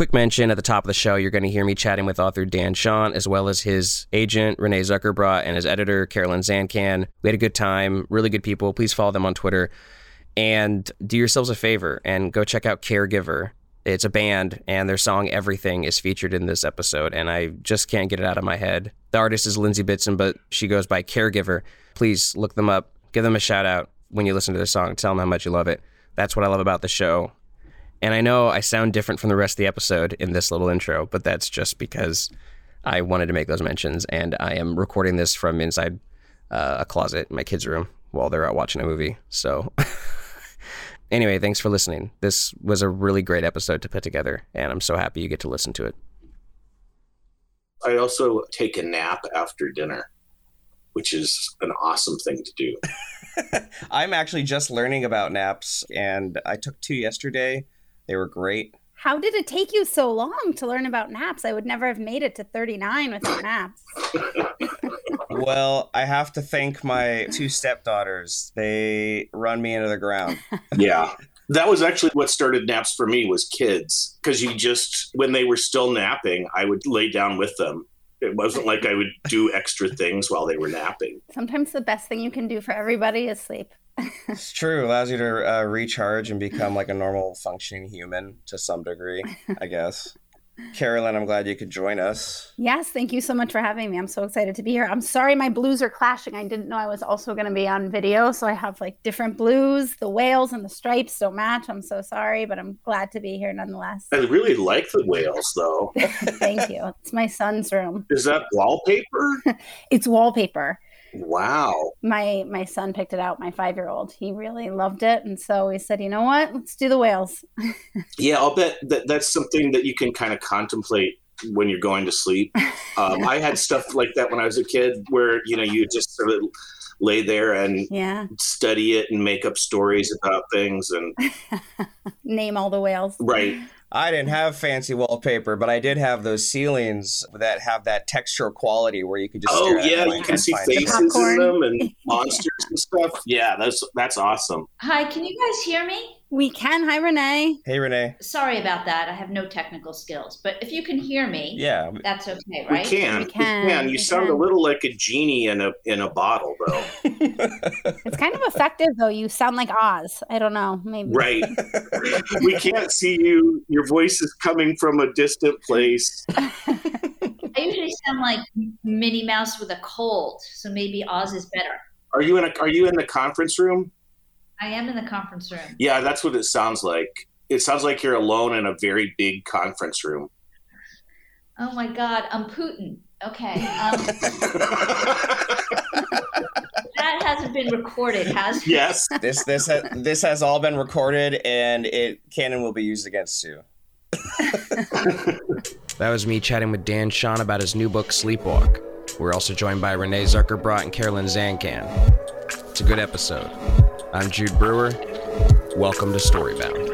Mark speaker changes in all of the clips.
Speaker 1: Quick mention at the top of the show, you're going to hear me chatting with author Dan Chaon, as well as his agent, Renee Zuckerbrot, and his editor, Carolyn Zancan. We had a good time, really good people. Please follow them on Twitter. And do yourselves a favor and go check out Caregiver. It's a band, and their song Everything is featured in this episode, and I just can't get it out of my head. The artist is Lindsay Bitson, but she goes by Caregiver. Please look them up, give them a shout out when you listen to their song, tell them how much you love it. That's what I love about the show. And I know I sound different from the rest of the episode in this little intro, but that's just because I wanted to make those mentions. And I am recording this from inside uh, a closet in my kids' room while they're out watching a movie. So, anyway, thanks for listening. This was a really great episode to put together, and I'm so happy you get to listen to it.
Speaker 2: I also take a nap after dinner, which is an awesome thing to do.
Speaker 1: I'm actually just learning about naps, and I took two yesterday. They were great.
Speaker 3: How did it take you so long to learn about naps? I would never have made it to 39 without naps.
Speaker 1: well, I have to thank my two stepdaughters. They run me into the ground.
Speaker 2: yeah. That was actually what started naps for me was kids because you just when they were still napping, I would lay down with them it wasn't like I would do extra things while they were napping.
Speaker 3: Sometimes the best thing you can do for everybody is sleep.
Speaker 1: It's true. It allows you to uh, recharge and become like a normal functioning human to some degree, I guess. Carolyn, I'm glad you could join us.
Speaker 3: Yes, thank you so much for having me. I'm so excited to be here. I'm sorry my blues are clashing. I didn't know I was also going to be on video, so I have like different blues. The whales and the stripes don't match. I'm so sorry, but I'm glad to be here nonetheless.
Speaker 2: I really like the whales though.
Speaker 3: thank you. It's my son's room.
Speaker 2: Is that wallpaper?
Speaker 3: it's wallpaper.
Speaker 2: Wow.
Speaker 3: My my son picked it out, my 5-year-old. He really loved it and so we said, "You know what? Let's do the whales."
Speaker 2: yeah, I'll bet that that's something that you can kind of contemplate when you're going to sleep. Um, I had stuff like that when I was a kid where, you know, you just sort of lay there and
Speaker 3: yeah.
Speaker 2: study it and make up stories about things and
Speaker 3: name all the whales.
Speaker 2: Right.
Speaker 1: I didn't have fancy wallpaper, but I did have those ceilings that have that textural quality where you could just.
Speaker 2: Oh yeah, you can see faces in them and monsters and stuff. Yeah, that's that's awesome.
Speaker 4: Hi, can you guys hear me?
Speaker 3: We can. Hi, Renee.
Speaker 1: Hey, Renee.
Speaker 4: Sorry about that. I have no technical skills, but if you can hear me,
Speaker 1: yeah,
Speaker 4: that's okay, right?
Speaker 2: We can. We can. We can. You we sound can. a little like a genie in a in a bottle, though.
Speaker 3: it's kind of effective, though. You sound like Oz. I don't know, maybe.
Speaker 2: Right. we can't see you. Your voice is coming from a distant place.
Speaker 4: I usually sound like Minnie Mouse with a cold, so maybe Oz is better.
Speaker 2: Are you in a Are you in the conference room?
Speaker 4: I am in the conference room.
Speaker 2: Yeah, that's what it sounds like. It sounds like you're alone in a very big conference room.
Speaker 4: Oh my God, I'm Putin. Okay. Um, that hasn't been recorded, has it?
Speaker 2: Yes.
Speaker 1: This this ha- this has all been recorded, and it canon will be used against you. that was me chatting with Dan Chaon about his new book, Sleepwalk. We're also joined by Renee Zuckerbrot and Carolyn Zancan. It's a good episode. I'm Jude Brewer. Welcome to Storybound.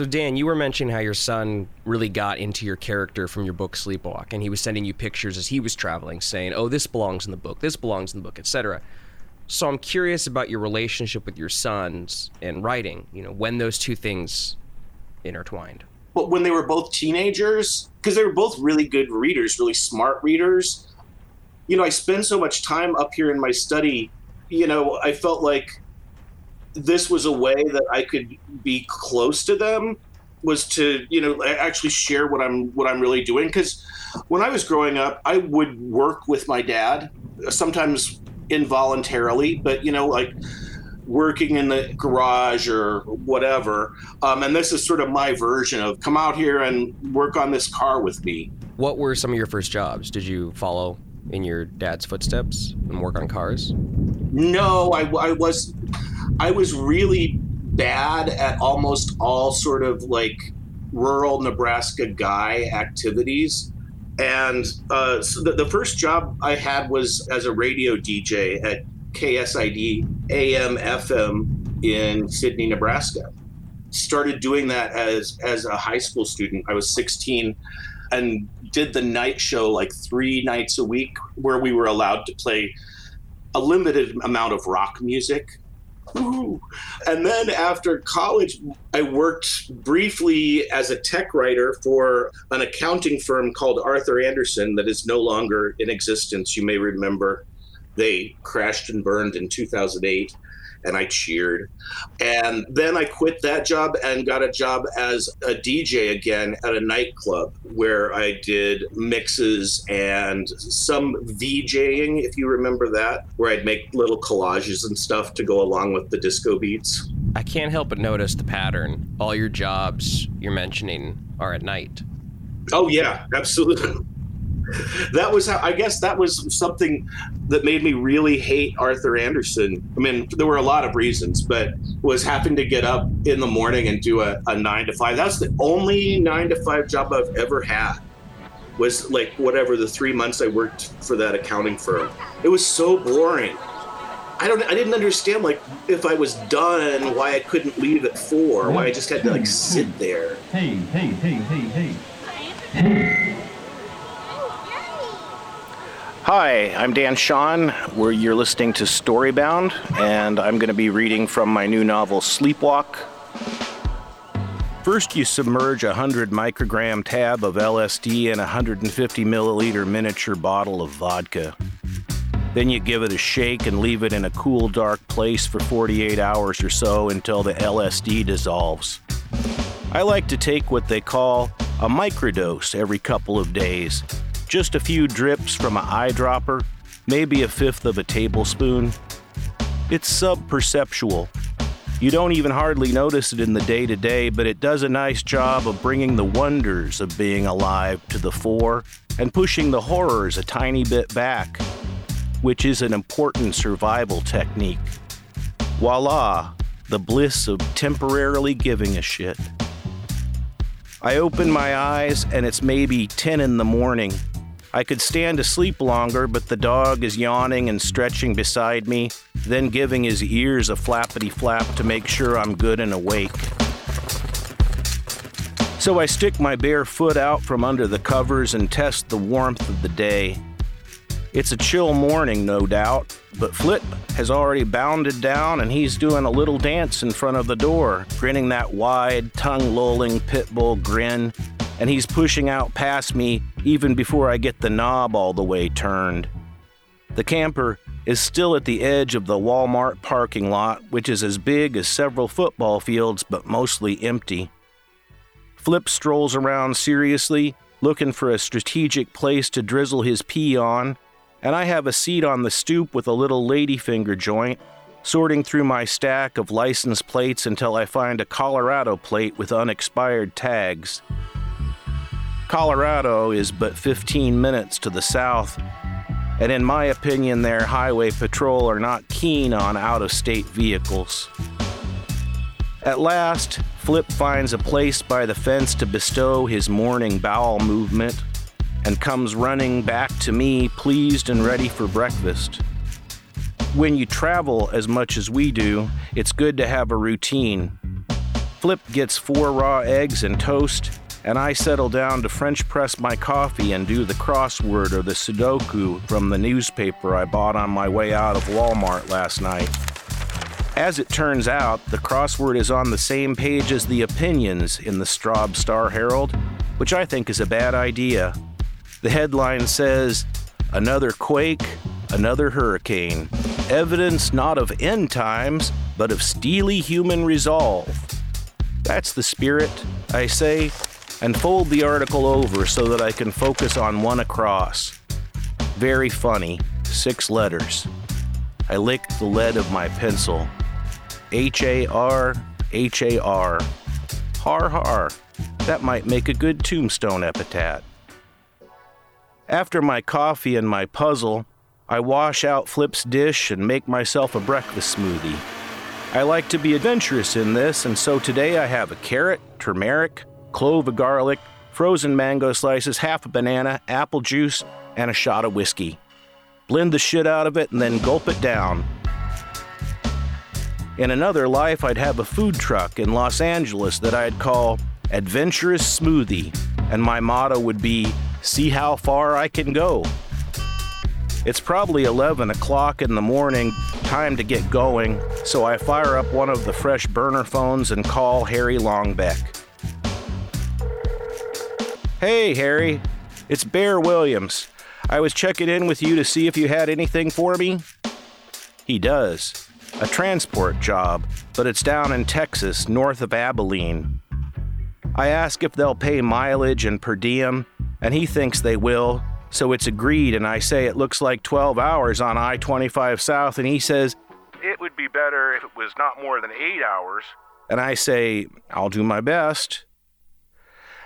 Speaker 1: So, Dan, you were mentioning how your son really got into your character from your book Sleepwalk, and he was sending you pictures as he was traveling, saying, "Oh, this belongs in the book. This belongs in the book, etc." So, I'm curious about your relationship with your sons and writing. You know, when those two things intertwined.
Speaker 2: But when they were both teenagers, because they were both really good readers, really smart readers. You know, I spend so much time up here in my study. You know, I felt like this was a way that I could be close to them was to you know actually share what I'm what I'm really doing because when I was growing up I would work with my dad sometimes involuntarily but you know like
Speaker 5: working in the garage or whatever. Um, and this is sort of my version of come out here and work on this car with me.
Speaker 1: What were some of your first jobs? Did you follow in your dad's footsteps and work on cars?
Speaker 5: No, I, I was I was really bad at almost all sort of like rural Nebraska guy activities. And uh, so the, the first job I had was as a radio DJ at KSID AM FM in Sidney, Nebraska. Started doing that as as a high school student. I was 16 and did the night show like three nights a week where we were allowed to play a limited amount of rock music. Ooh. And then after college, I worked briefly as a tech writer for an accounting firm called Arthur Andersen that is no longer in existence. You may remember they crashed and burned in 2008 and I cheered. And then I quit that job and got a job as a DJ again at a nightclub where I did mixes and some VJing, if you remember that, where I'd make little collages and stuff to go along with the disco beats.
Speaker 1: I can't help but notice the pattern. All your jobs you're mentioning are at night.
Speaker 5: Oh, yeah, absolutely. that was how I guess that was something that made me really hate Arthur Andersen. I mean, there were a lot of reasons, but was having to get up in the morning and do a, a nine to five. That's the only nine to five job I've ever had. Was like whatever the three months I worked for that accounting firm. It was so boring. I don't. I didn't understand like if I was done, why I couldn't leave at four. Why I just had to like sit there.
Speaker 6: Hey, hey, hey, hey, hey.
Speaker 2: Hi, I'm Dan Chaon. Where you're listening to Storybound, and I'm going to be reading from my new novel Sleepwalk. First, you submerge a 100 microgram tab of LSD in a 150 milliliter miniature bottle of vodka. Then you give it a shake and leave it in a cool, dark place for 48 hours or so until the LSD dissolves. I like to take what they call a microdose every couple of days just a few drips from an eyedropper, maybe a fifth of a tablespoon. It's subperceptual. You don't even hardly notice it in the day to day, but it does a nice job of bringing the wonders of being alive to the fore and pushing the horrors a tiny bit back, which is an important survival technique. Voila, the bliss of temporarily giving a shit. I open my eyes and it's maybe 10 in the morning. I could stand to sleep longer, but the dog is yawning and stretching beside me, then giving his ears a flappity flap to make sure I'm good and awake. So I stick my bare foot out from under the covers and test the warmth of the day. It's a chill morning, no doubt, but Flip has already bounded down and he's doing a little dance in front of the door, grinning that wide, tongue lolling pit bull grin and he's pushing out past me even before I get the knob all the way turned. The camper is still at the edge of the Walmart parking lot, which is as big as several football fields but mostly empty. Flip strolls around seriously, looking for a strategic place to drizzle his pee on, and I have a seat on the stoop with a little ladyfinger joint, sorting through my stack of license plates until I find a Colorado plate with unexpired tags. Colorado is but 15 minutes to the south, and in my opinion, their highway patrol are not keen on out of state vehicles. At last, Flip finds a place by the fence to bestow his morning bowel movement and comes running back to me, pleased and ready for breakfast. When you travel as much as we do, it's good to have a routine. Flip gets four raw eggs and toast and I settle down to French press my coffee and do the crossword or the Sudoku from the newspaper I bought on my way out of Walmart last night. As it turns out, the crossword is on the same page as the opinions in the Straub Star Herald, which I think is a bad idea. The headline says, Another quake, another hurricane. Evidence not of end times, but of steely human resolve. That's the spirit, I say, and fold the article over so that I can focus on one across. Very funny, six letters. I lick the lead of my pencil. H A R H A R. Har har. That might make a good tombstone epitaph. After my coffee and my puzzle, I wash out Flip's dish and make myself a breakfast smoothie. I like to be adventurous in this, and so today I have a carrot, turmeric, clove of garlic, frozen mango slices, half a banana, apple juice, and a shot of whiskey. Blend the shit out of it and then gulp it down. In another life, I'd have a food truck in Los Angeles that I'd call Adventurous Smoothie, and my motto would be See how far I can go. It's probably 11 o'clock in the morning, time to get going, so I fire up one of the fresh burner phones and call Harry Longbeck. Hey, Harry, it's Bear Williams. I was checking in with you to see if you had anything for me. He does. A transport job, but it's down in Texas, north of Abilene. I ask if they'll pay mileage and per diem, and he thinks they will, so it's agreed, and I say it looks like 12 hours on I 25 South, and he says, It would be better if it was not more than eight hours. And I say, I'll do my best.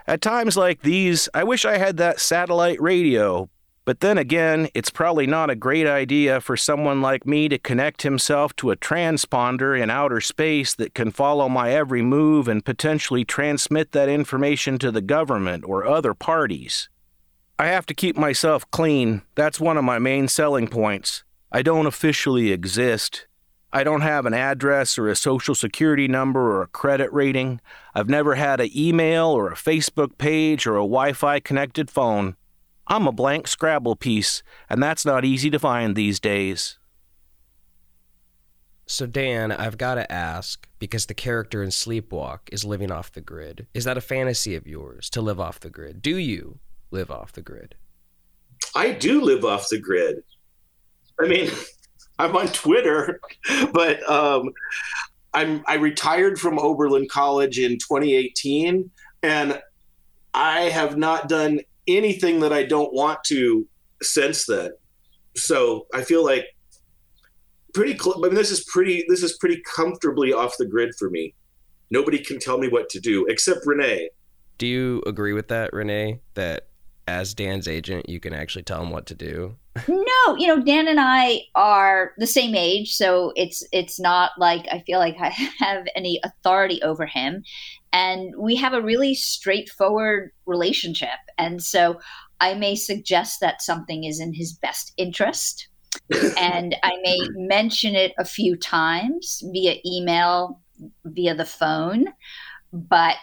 Speaker 2: At times like these, I wish I had that satellite radio, but then again, it's probably not a great idea for someone like me to connect himself to a transponder in outer space that can follow my every move and potentially transmit that information to the government or other parties. I have to keep myself clean. That's one of my main selling points. I don't officially exist. I don't have an address or a social security number or a credit rating. I've never had an email or a Facebook page or a Wi Fi connected phone. I'm a blank Scrabble piece, and that's not easy to find these days.
Speaker 1: So, Dan, I've got to ask because the character in Sleepwalk is living off the grid. Is that a fantasy of yours to live off the grid? Do you live off the grid?
Speaker 5: I do live off the grid. I mean, I'm on Twitter, but um, I'm I retired from Oberlin College in 2018, and I have not done anything that I don't want to since then. So I feel like pretty. Cl- I mean, this is pretty. This is pretty comfortably off the grid for me. Nobody can tell me what to do except Renee.
Speaker 1: Do you agree with that, Renee? That as Dan's agent, you can actually tell him what to do?
Speaker 4: no, you know, Dan and I are the same age, so it's it's not like I feel like I have any authority over him. And we have a really straightforward relationship. And so I may suggest that something is in his best interest. and I may mention it a few times via email, via the phone. But,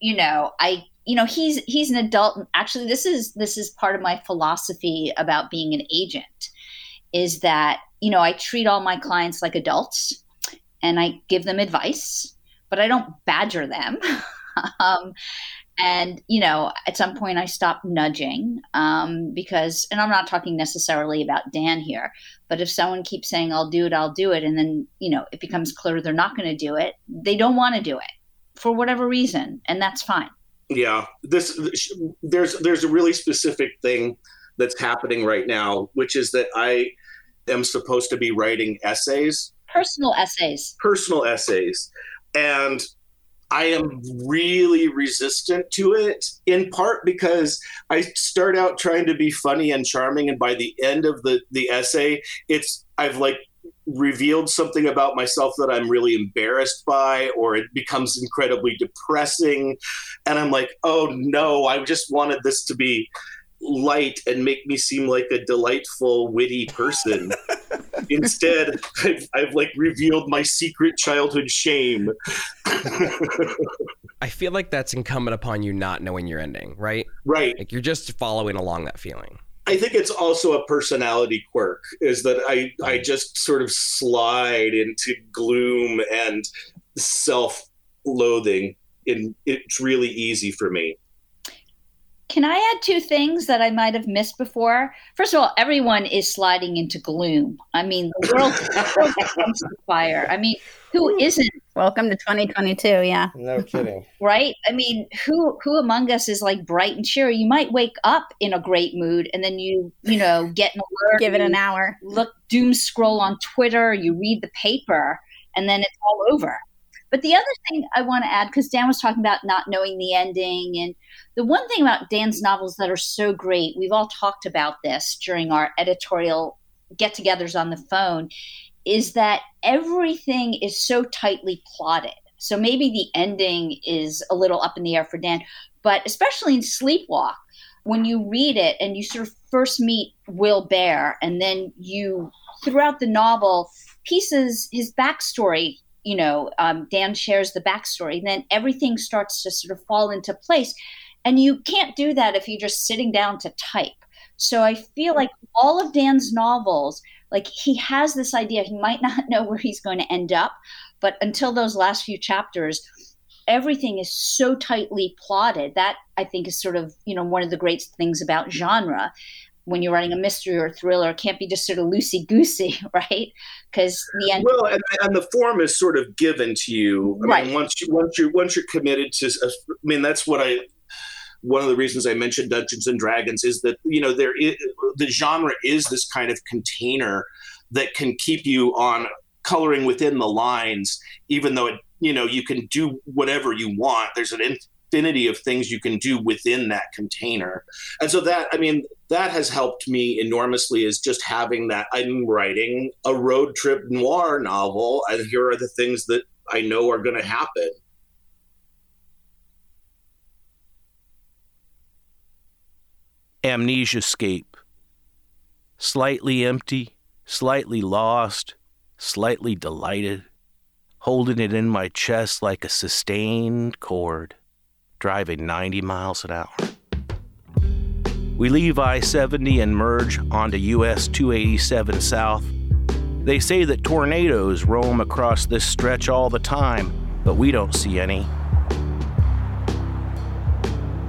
Speaker 4: you know, I you know he's he's an adult. Actually this is this is part of my philosophy about being an agent is that you know i treat all my clients like adults and i give them advice but i don't badger them. Um, and you know at some point i stop nudging um, because and i'm not talking necessarily about dan here but if someone keeps saying i'll do it i'll do it and then you know it becomes clear they're not going to do it they don't want to do it for whatever reason and that's fine
Speaker 5: yeah. This there's there's a really specific thing that's happening right now which is that i am supposed to be writing essays.
Speaker 4: Personal essays.
Speaker 5: Personal essays. And i am really resistant to it in part because i start out trying to be funny and charming and by the end of the the essay it's i've like revealed something about myself that I'm really embarrassed by, or it becomes incredibly depressing. And I'm like, oh no, I just wanted this to be light and make me seem like a delightful, witty person. Instead, I've, I've, like revealed my secret childhood shame.
Speaker 1: I feel like that's incumbent upon you not knowing your ending, right?
Speaker 5: Right.
Speaker 1: Like you're just following along that feeling.
Speaker 5: I think it's also a personality quirk is that I I just sort of slide into gloom and self-loathing and it's really easy for me.
Speaker 4: Can I add two things that I might have missed before? First of all, everyone is sliding into gloom. I mean, the world, comes to fire. I mean, who isn't?
Speaker 3: Welcome to 2022. Yeah.
Speaker 7: No kidding.
Speaker 4: right. I mean, who who among us is like bright and cheery? You might wake up in a great mood, and then you you know get an alert.
Speaker 3: Give it an hour.
Speaker 4: Look, doom scroll on Twitter. You read the paper, and then it's all over. But the other thing I want to add, because Dan was talking about not knowing the ending, and the one thing about Dan's novels that are so great, we've all talked about this during our editorial get togethers on the phone, is that everything is so tightly plotted. So maybe the ending is a little up in the air for Dan, but especially in Sleepwalk, when you read it and you sort of first meet Will Bear, and then you, throughout the novel, pieces his backstory you know um, dan shares the backstory then everything starts to sort of fall into place. And you can't do that if you're just sitting down to type. So i feel like all of dan's novels like he has this idea he might not know where he's going to end up but until those last few chapters everything is so tightly plotted. That i think is sort of you know one of the great things about genre when you're writing a mystery or a thriller, it can't be just sort of loosey goosey, right? Because the end.
Speaker 5: Well, and, and, the form is sort of given to you. I right. Mean, once you once you once you're committed to, uh, I mean, that's what I. One of the reasons I mentioned Dungeons and Dragons is that you know there is, the genre is this kind of container that can keep you on coloring within the lines, even though it you know you can do whatever you want. There's an infinity of things you can do within that container. And so that, I mean, that has helped me enormously is just having that I'm writing a road trip noir novel, and here are the things that I know are going to happen.
Speaker 2: Amnesia Amnesiascape. Slightly empty, slightly lost, slightly delighted, holding it in my chest like a sustained chord driving 90 miles an hour. We leave I 70 and merge onto US 287 South. They say that tornadoes roam across this stretch all the time, but we don't see any.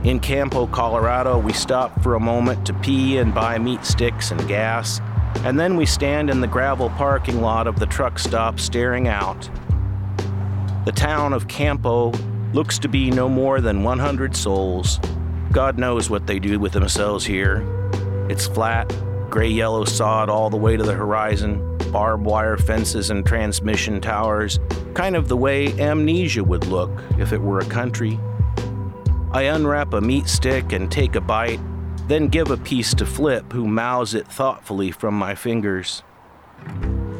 Speaker 2: In Campo, Colorado, we stop for a moment to pee and buy meat sticks and gas, and then we stand in the gravel parking lot of the truck stop staring out. The town of Campo looks to be no more than 100 souls. God knows what they do with themselves here. It's flat, gray yellow sod all the way to the horizon, barbed wire fences and transmission towers, kind of the way amnesia would look if it were a country. I unwrap a meat stick and take a bite, then give a piece to Flip, who mouths it thoughtfully from my fingers.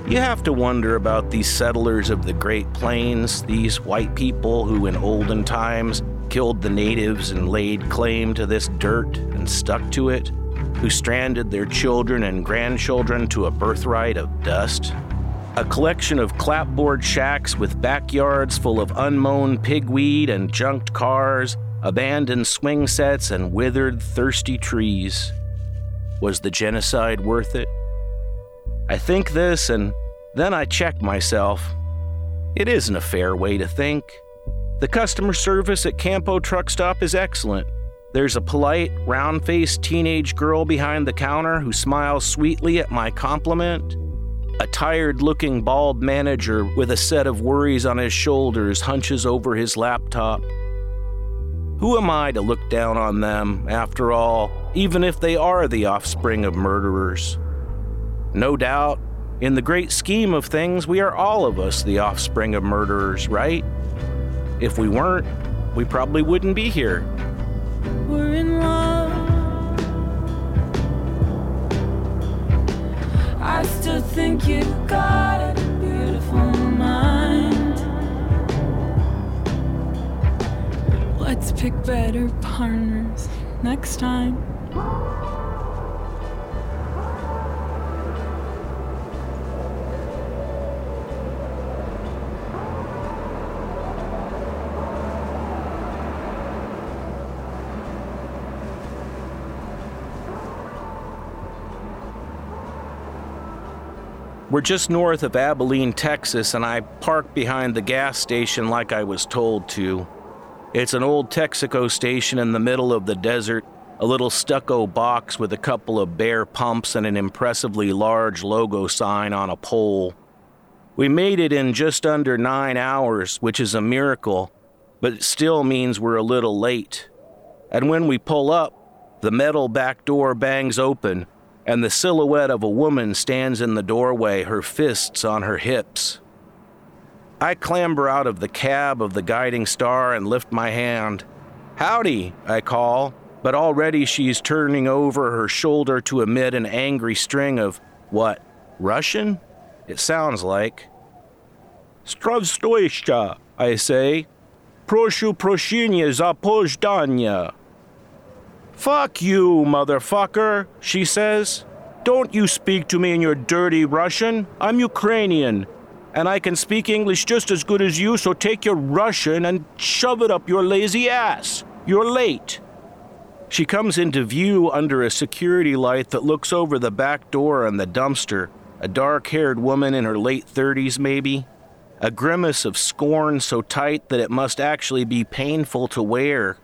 Speaker 2: You have to wonder about these settlers of the Great Plains, these white people who, in olden times, killed the natives and laid claim to this dirt and stuck to it, who stranded their children and grandchildren to a birthright of dust. A collection of clapboard shacks with backyards full of unmown pigweed and junked cars, abandoned swing sets, and withered, thirsty trees. Was the genocide worth it? I think this, and then I check myself. It isn't a fair way to think. The customer service at Campo Truck Stop is excellent. There's a polite, round faced teenage girl behind the counter who smiles sweetly at my compliment. A tired looking bald manager with a set of worries on his shoulders hunches over his laptop. Who am I to look down on them, after all, even if they are the offspring of murderers? No doubt, in the great scheme of things, we are all of us the offspring of murderers, right? If we weren't, we probably wouldn't be here.
Speaker 7: We're in love. I still think you got a beautiful mind. Let's pick better partners next time.
Speaker 2: We're just north of Abilene, Texas, and I parked behind the gas station like I was told to. It's an old Texaco station in the middle of the desert, a little stucco box with a couple of bare pumps and an impressively large logo sign on a pole. We made it in just under nine hours, which is a miracle, but it still means we're a little late. And when we pull up, the metal back door bangs open, and the silhouette of a woman stands in the doorway, her fists on her hips. I clamber out of the cab of the guiding star and lift my hand. Howdy, I call, but already she's turning over her shoulder to emit an angry string of, what, Russian? It sounds like. Stravstoyshcha, I say. Proшу прощения за опоздание. Fuck you, motherfucker, she says. Don't you speak to me in your dirty Russian. I'm Ukrainian, and I can speak English just as good as you, so take your Russian and shove it up your lazy ass. You're late. She comes into view under a security light that looks over the back door and the dumpster, a dark haired woman in her late 30s, maybe. A grimace of scorn so tight that it must actually be painful to wear.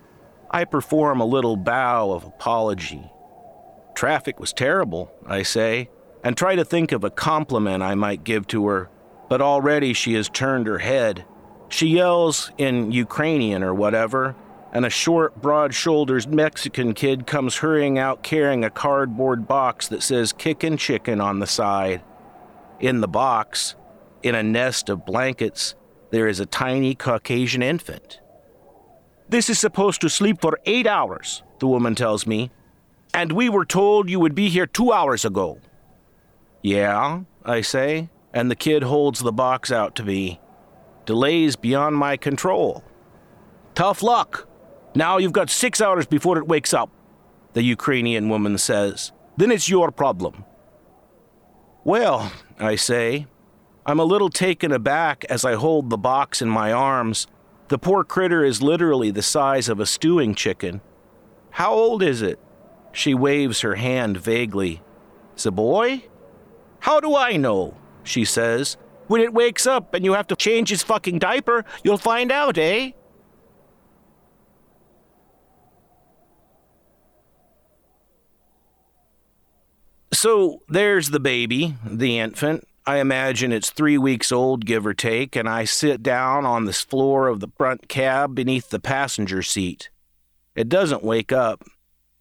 Speaker 2: I perform a little bow of apology. Traffic was terrible, I say, and try to think of a compliment I might give to her, but already she has turned her head. She yells in Ukrainian or whatever, and a short, broad shouldered Mexican kid comes hurrying out carrying a cardboard box that says Kickin' Chicken on the side. In the box, in a nest of blankets, there is a tiny Caucasian infant. This is supposed to sleep for eight hours, the woman tells me, and we were told you would be here two hours ago. Yeah, I say, and the kid holds the box out to me. Delays beyond my control. Tough luck. Now you've got six hours before it wakes up, the Ukrainian woman says. Then it's your problem. Well, I say, I'm a little taken aback as I hold the box in my arms. The poor critter is literally the size of a stewing chicken. How old is it? She waves her hand vaguely. The boy? How do I know? She says. When it wakes up and you have to change his fucking diaper, you'll find out, eh? So there's the baby, the infant. I imagine it's three weeks old, give or take, and I sit down on the floor of the front cab beneath the passenger seat. It doesn't wake up.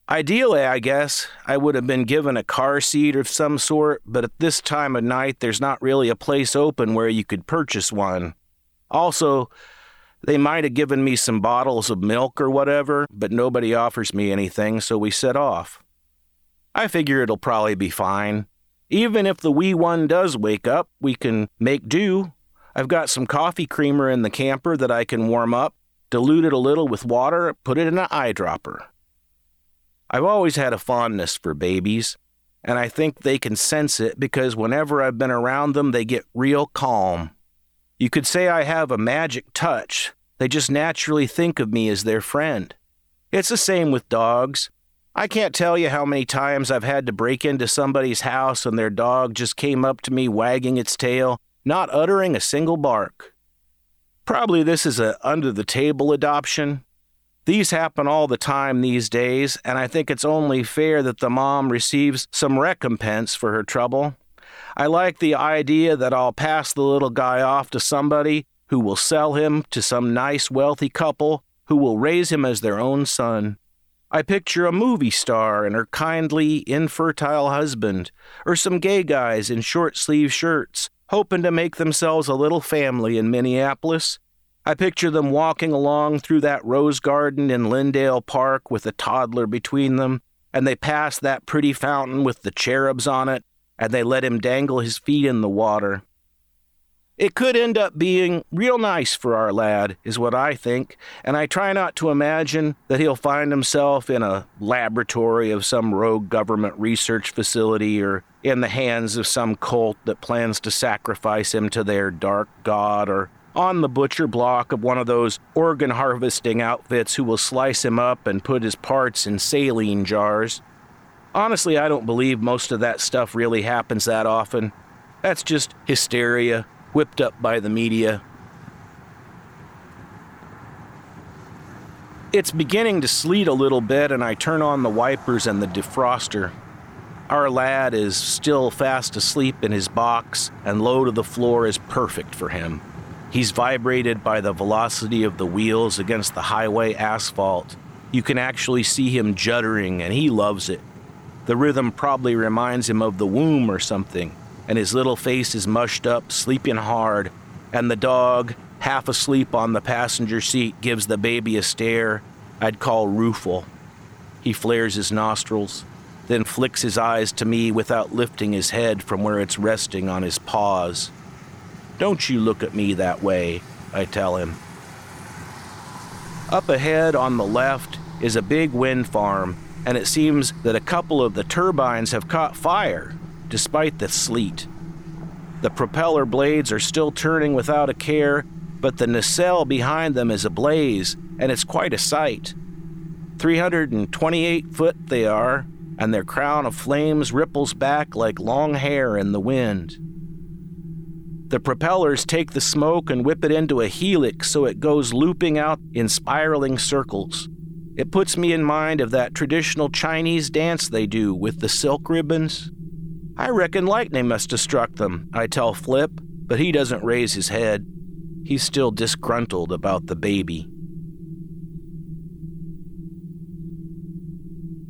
Speaker 2: Ideally, I guess, I would have been given a car seat of some sort, but at this time of night, there's not really a place open where you could purchase one. Also, they might have given me some bottles of milk or whatever, but nobody offers me anything, so we set off. I figure it'll probably be fine. Even if the wee one does wake up, we can make do. I've got some coffee creamer in the camper that I can warm up, dilute it a little with water, put it in an eyedropper. I've always had a fondness for babies, and I think they can sense it because whenever I've been around them, they get real calm. You could say I have a magic touch. They just naturally think of me as their friend. It's the same with dogs. I can't tell you how many times I've had to break into somebody's house and their dog just came up to me wagging its tail, not uttering a single bark. Probably this is a under the table adoption. These happen all the time these days, and I think it's only fair that the mom receives some recompense for her trouble. I like the idea that I'll pass the little guy off to somebody who will sell him to some nice, wealthy couple who will raise him as their own son. I picture a movie star and her kindly, infertile husband, or some gay guys in short sleeve shirts, hoping to make themselves a little family in Minneapolis. I picture them walking along through that rose garden in Lyndale Park with a toddler between them, and they pass that pretty fountain with the cherubs on it, and they let him dangle his feet in the water. It could end up being real nice for our lad, is what I think, and I try not to imagine that he'll find himself in a laboratory of some rogue government research facility or in the hands of some cult that plans to sacrifice him to their dark god or on the butcher block of one of those organ harvesting outfits who will slice him up and put his parts in saline jars. Honestly, I don't believe most of that stuff really happens that often. That's just hysteria whipped up by the media. It's beginning to sleet a little bit, and I turn on the wipers and the defroster. Our lad is still fast asleep in his box, and low to the floor is perfect for him. He's vibrated by the velocity of the wheels against the highway asphalt. You can actually see him juddering, and he loves it. The rhythm probably reminds him of the womb or something and his little face is mushed up, sleeping hard, and the dog, half asleep on the passenger seat, gives the baby a stare I'd call rueful. He flares his nostrils, then flicks his eyes to me without lifting his head from where it's resting on his paws. Don't you look at me that way, I tell him. Up ahead on the left is a big wind farm, and it seems that a couple of the turbines have caught fire, despite the sleet. The propeller blades are still turning without a care, but the nacelle behind them is ablaze, and it's quite a sight. 328 foot they are, and their crown of flames ripples back like long hair in the wind. The propellers take the smoke and whip it into a helix so it goes looping out in spiraling circles. It puts me in mind of that traditional Chinese dance they do with the silk ribbons. I reckon lightning must have struck them, I tell Flip, but he doesn't raise his head. He's still disgruntled about the baby.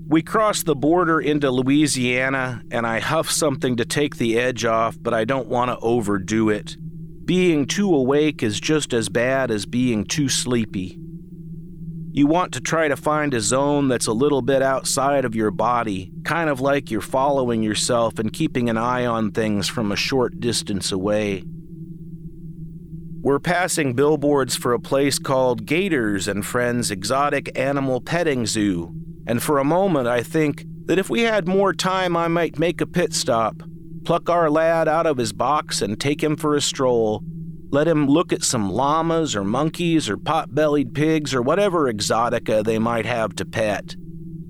Speaker 2: We cross the border into Louisiana, and I huff something to take the edge off, but I don't want to overdo it. Being too awake is just as bad as being too sleepy. You want to try to find a zone that's a little bit outside of your body, kind of like you're following yourself and keeping an eye on things from a short distance away. We're passing billboards for a place called Gators and Friends Exotic Animal Petting Zoo, and for a moment I think that if we had more time, I might make a pit stop, pluck our lad out of his box, and take him for a stroll. Let him look at some llamas or monkeys or pot bellied pigs or whatever exotica they might have to pet.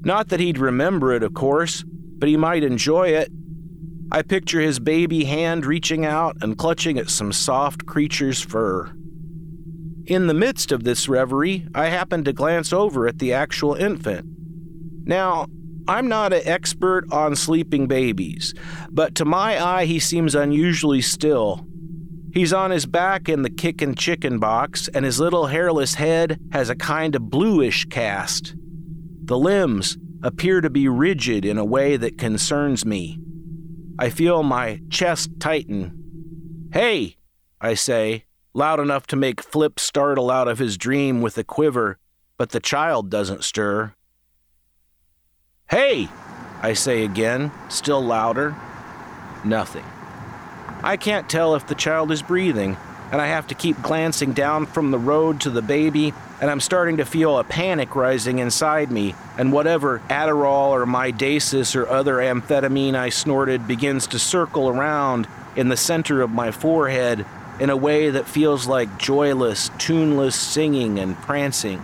Speaker 2: Not that he'd remember it, of course, but he might enjoy it. I picture his baby hand reaching out and clutching at some soft creature's fur. In the midst of this reverie, I happen to glance over at the actual infant. Now, I'm not an expert on sleeping babies, but to my eye, he seems unusually still. He's on his back in the kickin' chicken box, and his little hairless head has a kind of bluish cast. The limbs appear to be rigid in a way that concerns me. I feel my chest tighten. Hey, I say, loud enough to make Flip startle out of his dream with a quiver, but the child doesn't stir. Hey, I say again, still louder. Nothing. I can't tell if the child is breathing, and I have to keep glancing down from the road to the baby, and I'm starting to feel a panic rising inside me, and whatever Adderall or Midasis or other amphetamine I snorted begins to circle around in the center of my forehead in a way that feels like joyless, tuneless singing and prancing.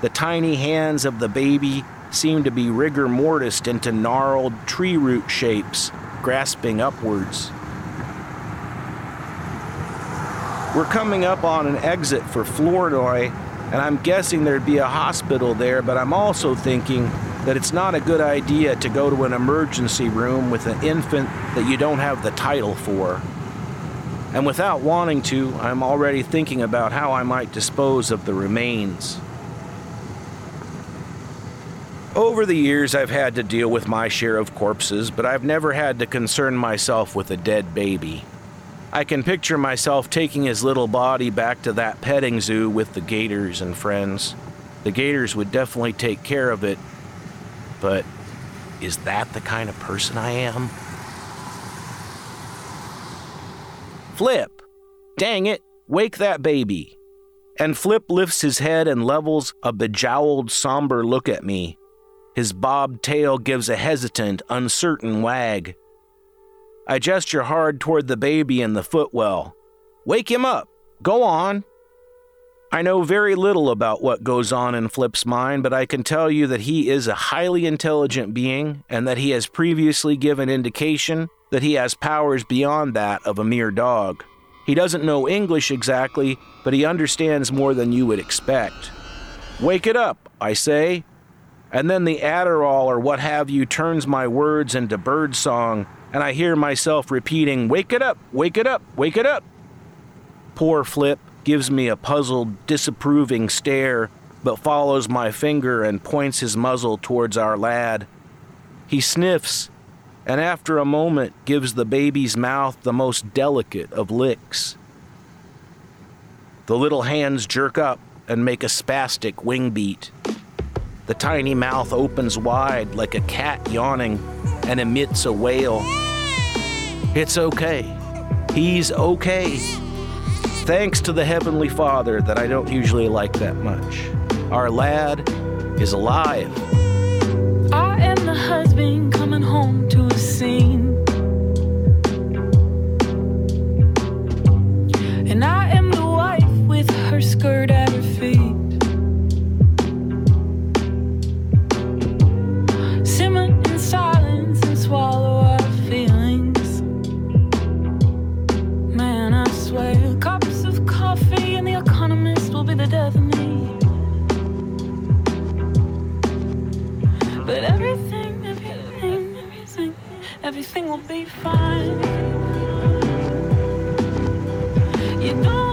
Speaker 2: The tiny hands of the baby seem to be rigor mortised into gnarled tree root shapes, grasping upwards. We're coming up on an exit for Flournoy, and I'm guessing there'd be a hospital there, but I'm also thinking that it's not a good idea to go to an emergency room with an infant that you don't have the title for. And without wanting to, I'm already thinking about how I might dispose of the remains. Over the years, I've had to deal with my share of corpses, but I've never had to concern myself with a dead baby. I can picture myself taking his little body back to that petting zoo with the gators and friends. The gators would definitely take care of it, but is that the kind of person I am? Flip! Dang it, wake that baby! And Flip lifts his head and levels a bejowled, somber look at me. His bobbed tail gives a hesitant, uncertain wag. I gesture hard toward the baby in the footwell. Wake him up! Go on! I know very little about what goes on in Flip's mind, but I can tell you that he is a highly intelligent being and that he has previously given indication that he has powers beyond that of a mere dog. He doesn't know English exactly, but he understands more than you would expect. Wake it up, I say, and then the Adderall or what have you turns my words into birdsong, and I hear myself repeating, Wake it up, wake it up, wake it up. Poor Flip gives me a puzzled, disapproving stare, but follows my finger and points his muzzle towards our lad. He sniffs, and after a moment gives the baby's mouth the most delicate of licks.
Speaker 8: The little hands jerk up and make a spastic wing beat. The tiny mouth opens wide like a cat yawning and emits a wail. It's okay. He's okay. Thanks to the Heavenly Father that I don't usually like that much. Our lad is alive.
Speaker 7: I am the husband everything will be fine. You don't.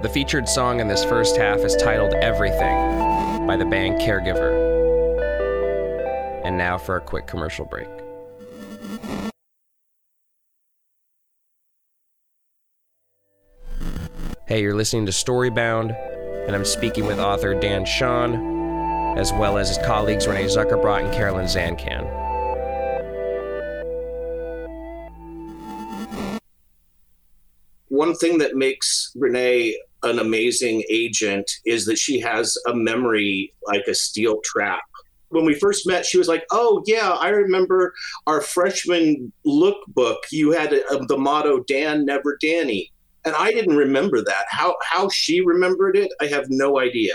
Speaker 1: The featured song in this first half is titled Everything by the band Caregiver. And now for a quick commercial break. Hey, you're listening to Storybound, and I'm speaking with author Dan Chaon, as well as his colleagues Renee Zuckerbrot and Carolyn Zancan.
Speaker 2: one thing that makes Renee an amazing agent is that she has a memory like a steel trap. When we first met, she was like, "Oh yeah, I remember our freshman lookbook. You had uh, the motto Dan Never Danny," and I didn't remember that. How how she remembered it, I have no idea.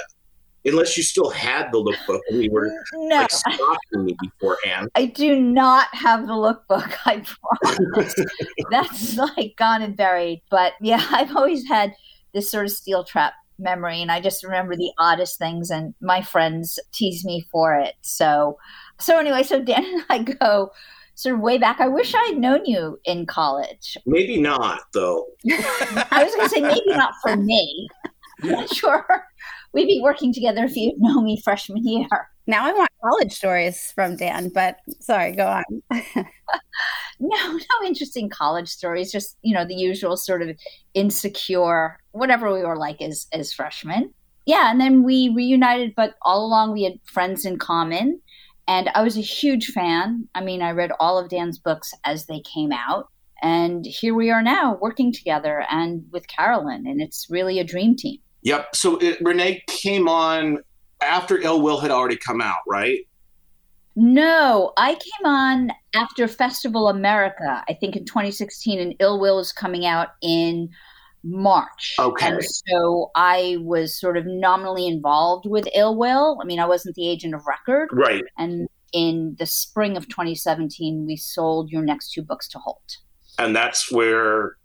Speaker 2: Unless you still had the lookbook and we were
Speaker 4: No,
Speaker 2: like stalking me beforehand.
Speaker 4: I do not have the lookbook. I promise. That's like gone and buried. But yeah, I've always had this sort of steel trap memory, and I just remember the oddest things, and my friends tease me for it. So, so anyway, so Dan and I go sort of way back. I wish I had known you in college.
Speaker 2: Maybe not though.
Speaker 4: I was going to say maybe not for me. I'm not sure we'd be working together if you'd known me freshman year.
Speaker 3: Now I want college stories from Dan, but sorry, go on.
Speaker 4: no, no interesting college stories. Just you know the usual sort of insecure, whatever we were like as as freshmen. Yeah, and then we reunited, but all along we had friends in common, and I was a huge fan. I mean, I read all of Dan's books as they came out, and here we are now working together and with Carolyn, and it's really a dream team.
Speaker 2: Yep. So it, Renee came on after Ill Will had already come out, right?
Speaker 4: No, I came on after Festival America, I think in 2016, and Ill Will is coming out in March.
Speaker 2: Okay.
Speaker 4: And so I was sort of nominally involved with Ill Will. I mean, I wasn't the agent of record.
Speaker 2: Right.
Speaker 4: And in the spring of 2017, we sold your next two books to Holt.
Speaker 2: And that's where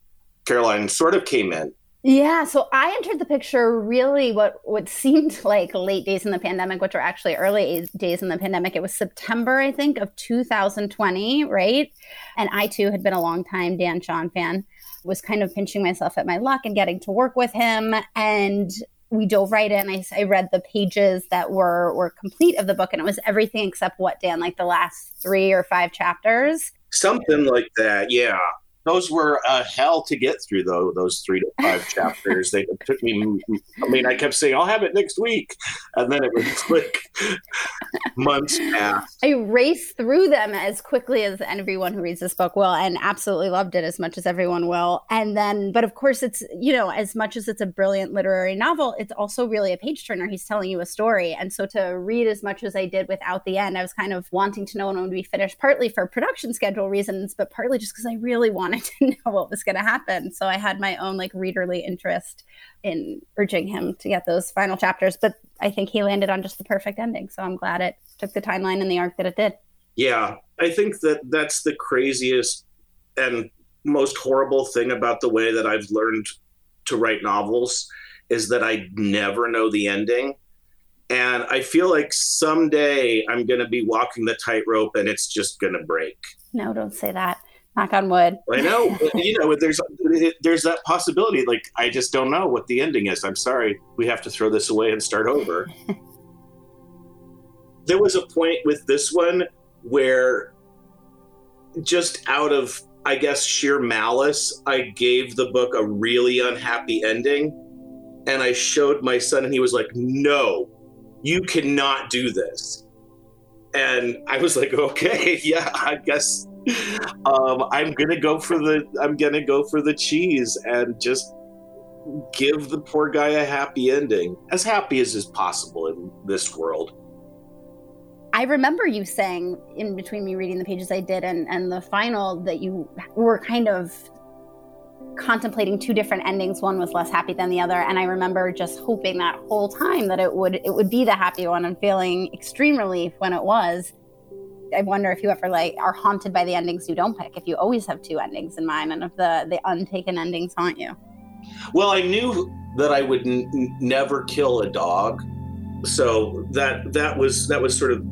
Speaker 2: Caroline sort of came in.
Speaker 3: Yeah, so I entered the picture really what what seemed like late days in the pandemic, which were actually early days in the pandemic. It was September, I think, of 2020, right? And I too had been a long time Dan Chaon fan. Was kind of pinching myself at my luck and getting to work with him, and we dove right in. I, I read the pages that were were complete of the book, and it was everything except what Dan, like the last three or five chapters.
Speaker 2: Something like that, yeah. Those were a hell to get through, though. Those three to five chapters. They took me. I mean, I kept saying I'll have it next week, and then it was like months past.
Speaker 3: I raced through them as quickly as everyone who reads this book will, and absolutely loved it as much as everyone will. And then, but of course, it's you know, as much as it's a brilliant literary novel, it's also really a page turner. He's telling you a story, and so to read as much as I did without the end, I was kind of wanting to know when it would be finished, partly for production schedule reasons, but partly just because I really wanted to know what was going to happen. So I had my own like readerly interest in urging him to get those final chapters. But I think he landed on just the perfect ending. So I'm glad it took the timeline and the arc that it did.
Speaker 2: Yeah, I think that that's the craziest and most horrible thing about the way that I've learned to write novels is that I never know the ending. And I feel like someday I'm going to be walking the tightrope and it's just going to break.
Speaker 3: No, don't say that. Knock on wood.
Speaker 2: I know, you know, there's there's that possibility. Like, I just don't know what the ending is. I'm sorry, we have to throw this away and start over. there was a point with this one where, just out of I guess sheer malice, I gave the book a really unhappy ending, and I showed my son, and he was like, "No, you cannot do this." And I was like, "Okay, yeah, I guess." Um, I'm gonna go for the I'm gonna go for the cheese and just give the poor guy a happy ending, as happy as is possible in this world.
Speaker 3: I remember you saying in between me reading the pages I did and, and the final that you were kind of contemplating two different endings. One was less happy than the other. And I remember just hoping that whole time that it would it would be the happy one and feeling extreme relief when it was. I wonder if you ever like are haunted by the endings you don't pick, if you always have two endings in mind and if the the untaken endings haunt you.
Speaker 2: Well, I knew that I would n- never kill a dog, so that that was that was sort of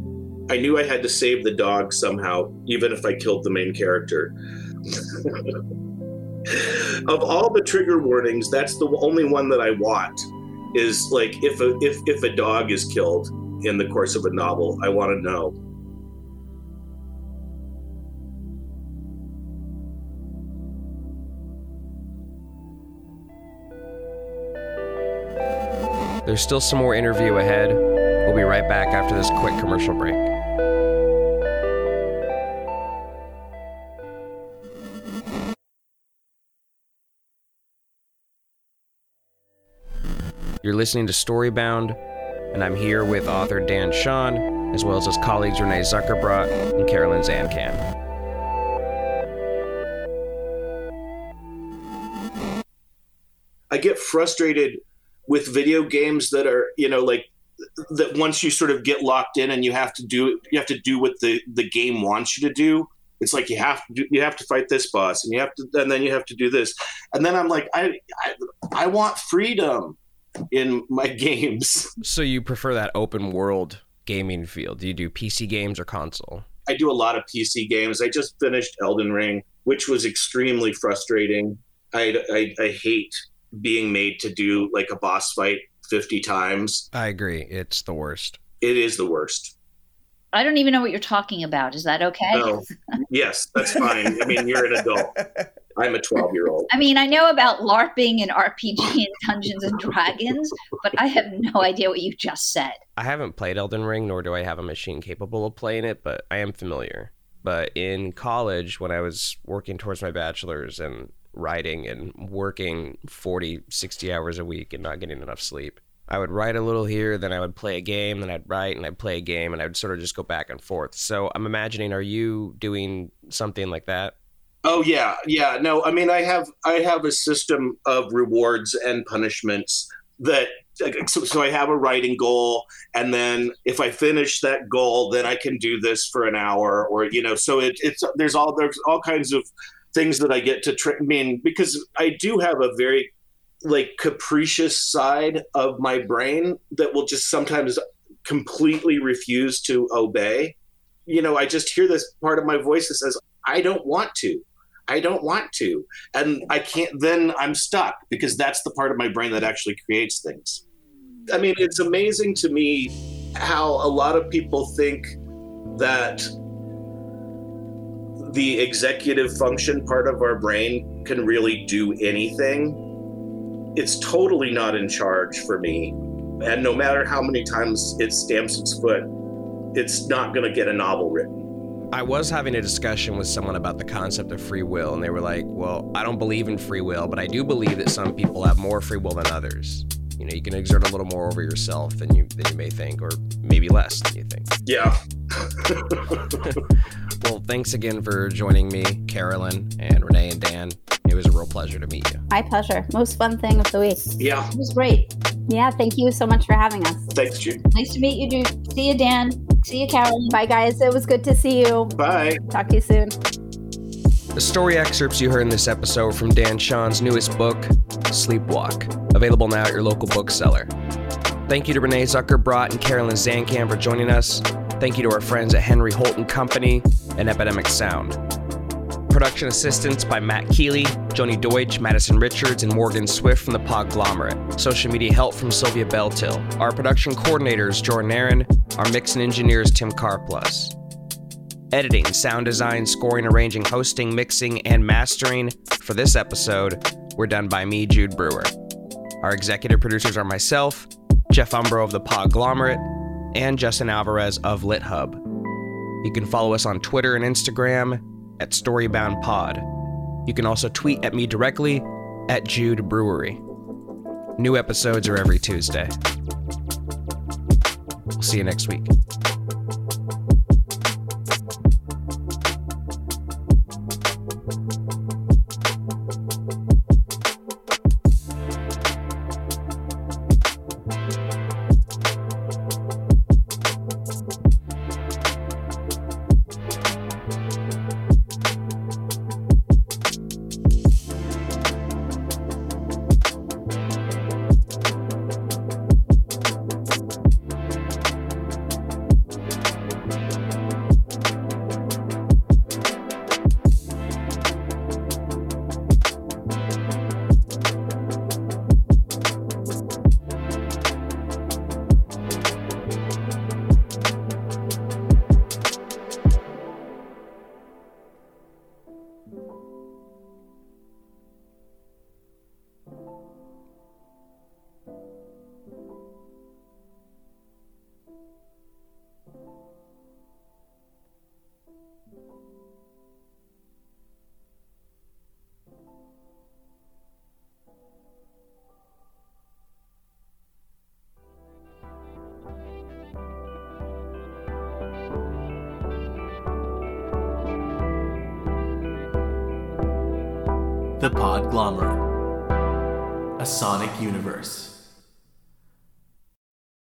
Speaker 2: I knew I had to save the dog somehow, even if I killed the main character. of all the trigger warnings, that's the only one that I want. Is like if a if if a dog is killed in the course of a novel, I want to know.
Speaker 1: There's still some more interview ahead. We'll be right back after this quick commercial break. You're listening to Storybound, and I'm here with author Dan Chaon, as well as his colleagues Renee Zuckerbrot and Carolyn Zancan.
Speaker 2: I get frustrated with video games that are, you know, like that once you sort of get locked in and you have to do you have to do what the the game wants you to do. It's like you have to do, you have to fight this boss and you have to and then you have to do this. And then I'm like I I, I want freedom in my games.
Speaker 1: So you prefer that open world gaming feel? Do you do PC games or console?
Speaker 2: I do a lot of PC games. I just finished Elden Ring, which was extremely frustrating. I, I, I hate being made to do like a boss fight 50 times.
Speaker 1: I agree. It's the worst.
Speaker 2: It is the worst.
Speaker 4: I don't even know what you're talking about. Is that okay?
Speaker 2: No. yes, that's fine. I mean, you're an adult. I'm a 12 year old.
Speaker 4: I mean, I know about LARPing and RPG and Dungeons and Dragons, but I have no idea what you just said.
Speaker 1: I haven't played Elden Ring, nor do I have a machine capable of playing it, but I am familiar. But in college, when I was working towards my bachelor's and writing and working 40, 60 hours a week and not getting enough sleep, I would write a little here, then I would play a game, then I'd write and I'd play a game, and I'd sort of just go back and forth. So I'm imagining, are you doing something like that?
Speaker 2: Oh yeah, yeah. No, I mean, I have I have a system of rewards and punishments that. So, so I have a writing goal, and then if I finish that goal, then I can do this for an hour, or you know. So it, it's there's all there's all kinds of things that I get to. Tra- I mean, because I do have a very like capricious side of my brain that will just sometimes completely refuse to obey. You know, I just hear this part of my voice that says, I don't want to. I don't want to. And I can't, then I'm stuck because that's the part of my brain that actually creates things. I mean, it's amazing to me how a lot of people think that the executive function part of our brain can really do anything it's totally not in charge for me. And no matter how many times it stamps its foot, it's not going to get a novel written.
Speaker 1: I was having a discussion with someone about the concept of free will, and they were like, Well, I don't believe in free will, but I do believe that some people have more free will than others. You know, you can exert a little more over yourself than you than you may think, or maybe less than you think.
Speaker 2: Yeah.
Speaker 1: Well, thanks again for joining me, Carolyn and Renee and Dan. It was a real pleasure to meet you.
Speaker 3: My pleasure. Most fun thing of the week.
Speaker 2: yeah.
Speaker 4: It was great.
Speaker 3: Yeah, thank you so much for having us.
Speaker 2: Thanks, Jude.
Speaker 4: Nice to meet you, dude. See you, Dan. See you, Carolyn.
Speaker 3: Bye, guys. It was good to see you.
Speaker 2: Bye.
Speaker 3: Talk to you soon.
Speaker 1: The story excerpts you heard in this episode are from Dan Chaon's newest book, Sleepwalk, available now at your local bookseller. Thank you to Renee Zuckerbrot and Carolyn Zancan for joining us. Thank you to our friends at Henry Holt and Company and Epidemic Sound. Production assistance by Matt Keeley, Joni Deutsch, Madison Richards, and Morgan Swift from the Podglomerate. Social media help from Sylvia Beltil. Our production coordinators, Jordan Aaron. Our mix and engineers, Tim Carplus. Editing, sound design, scoring, arranging, hosting, mixing, and mastering for this episode were done by me, Jude Brewer. Our executive producers are myself, Jeff Umbro of the Podglomerate, and Justin Alvarez of LitHub. You can follow us on Twitter and Instagram at StoryboundPod. You can also tweet at me directly at Jude Brewery. New episodes are every Tuesday. We'll see you next week.
Speaker 9: Podglomerate. A Sonic Universe.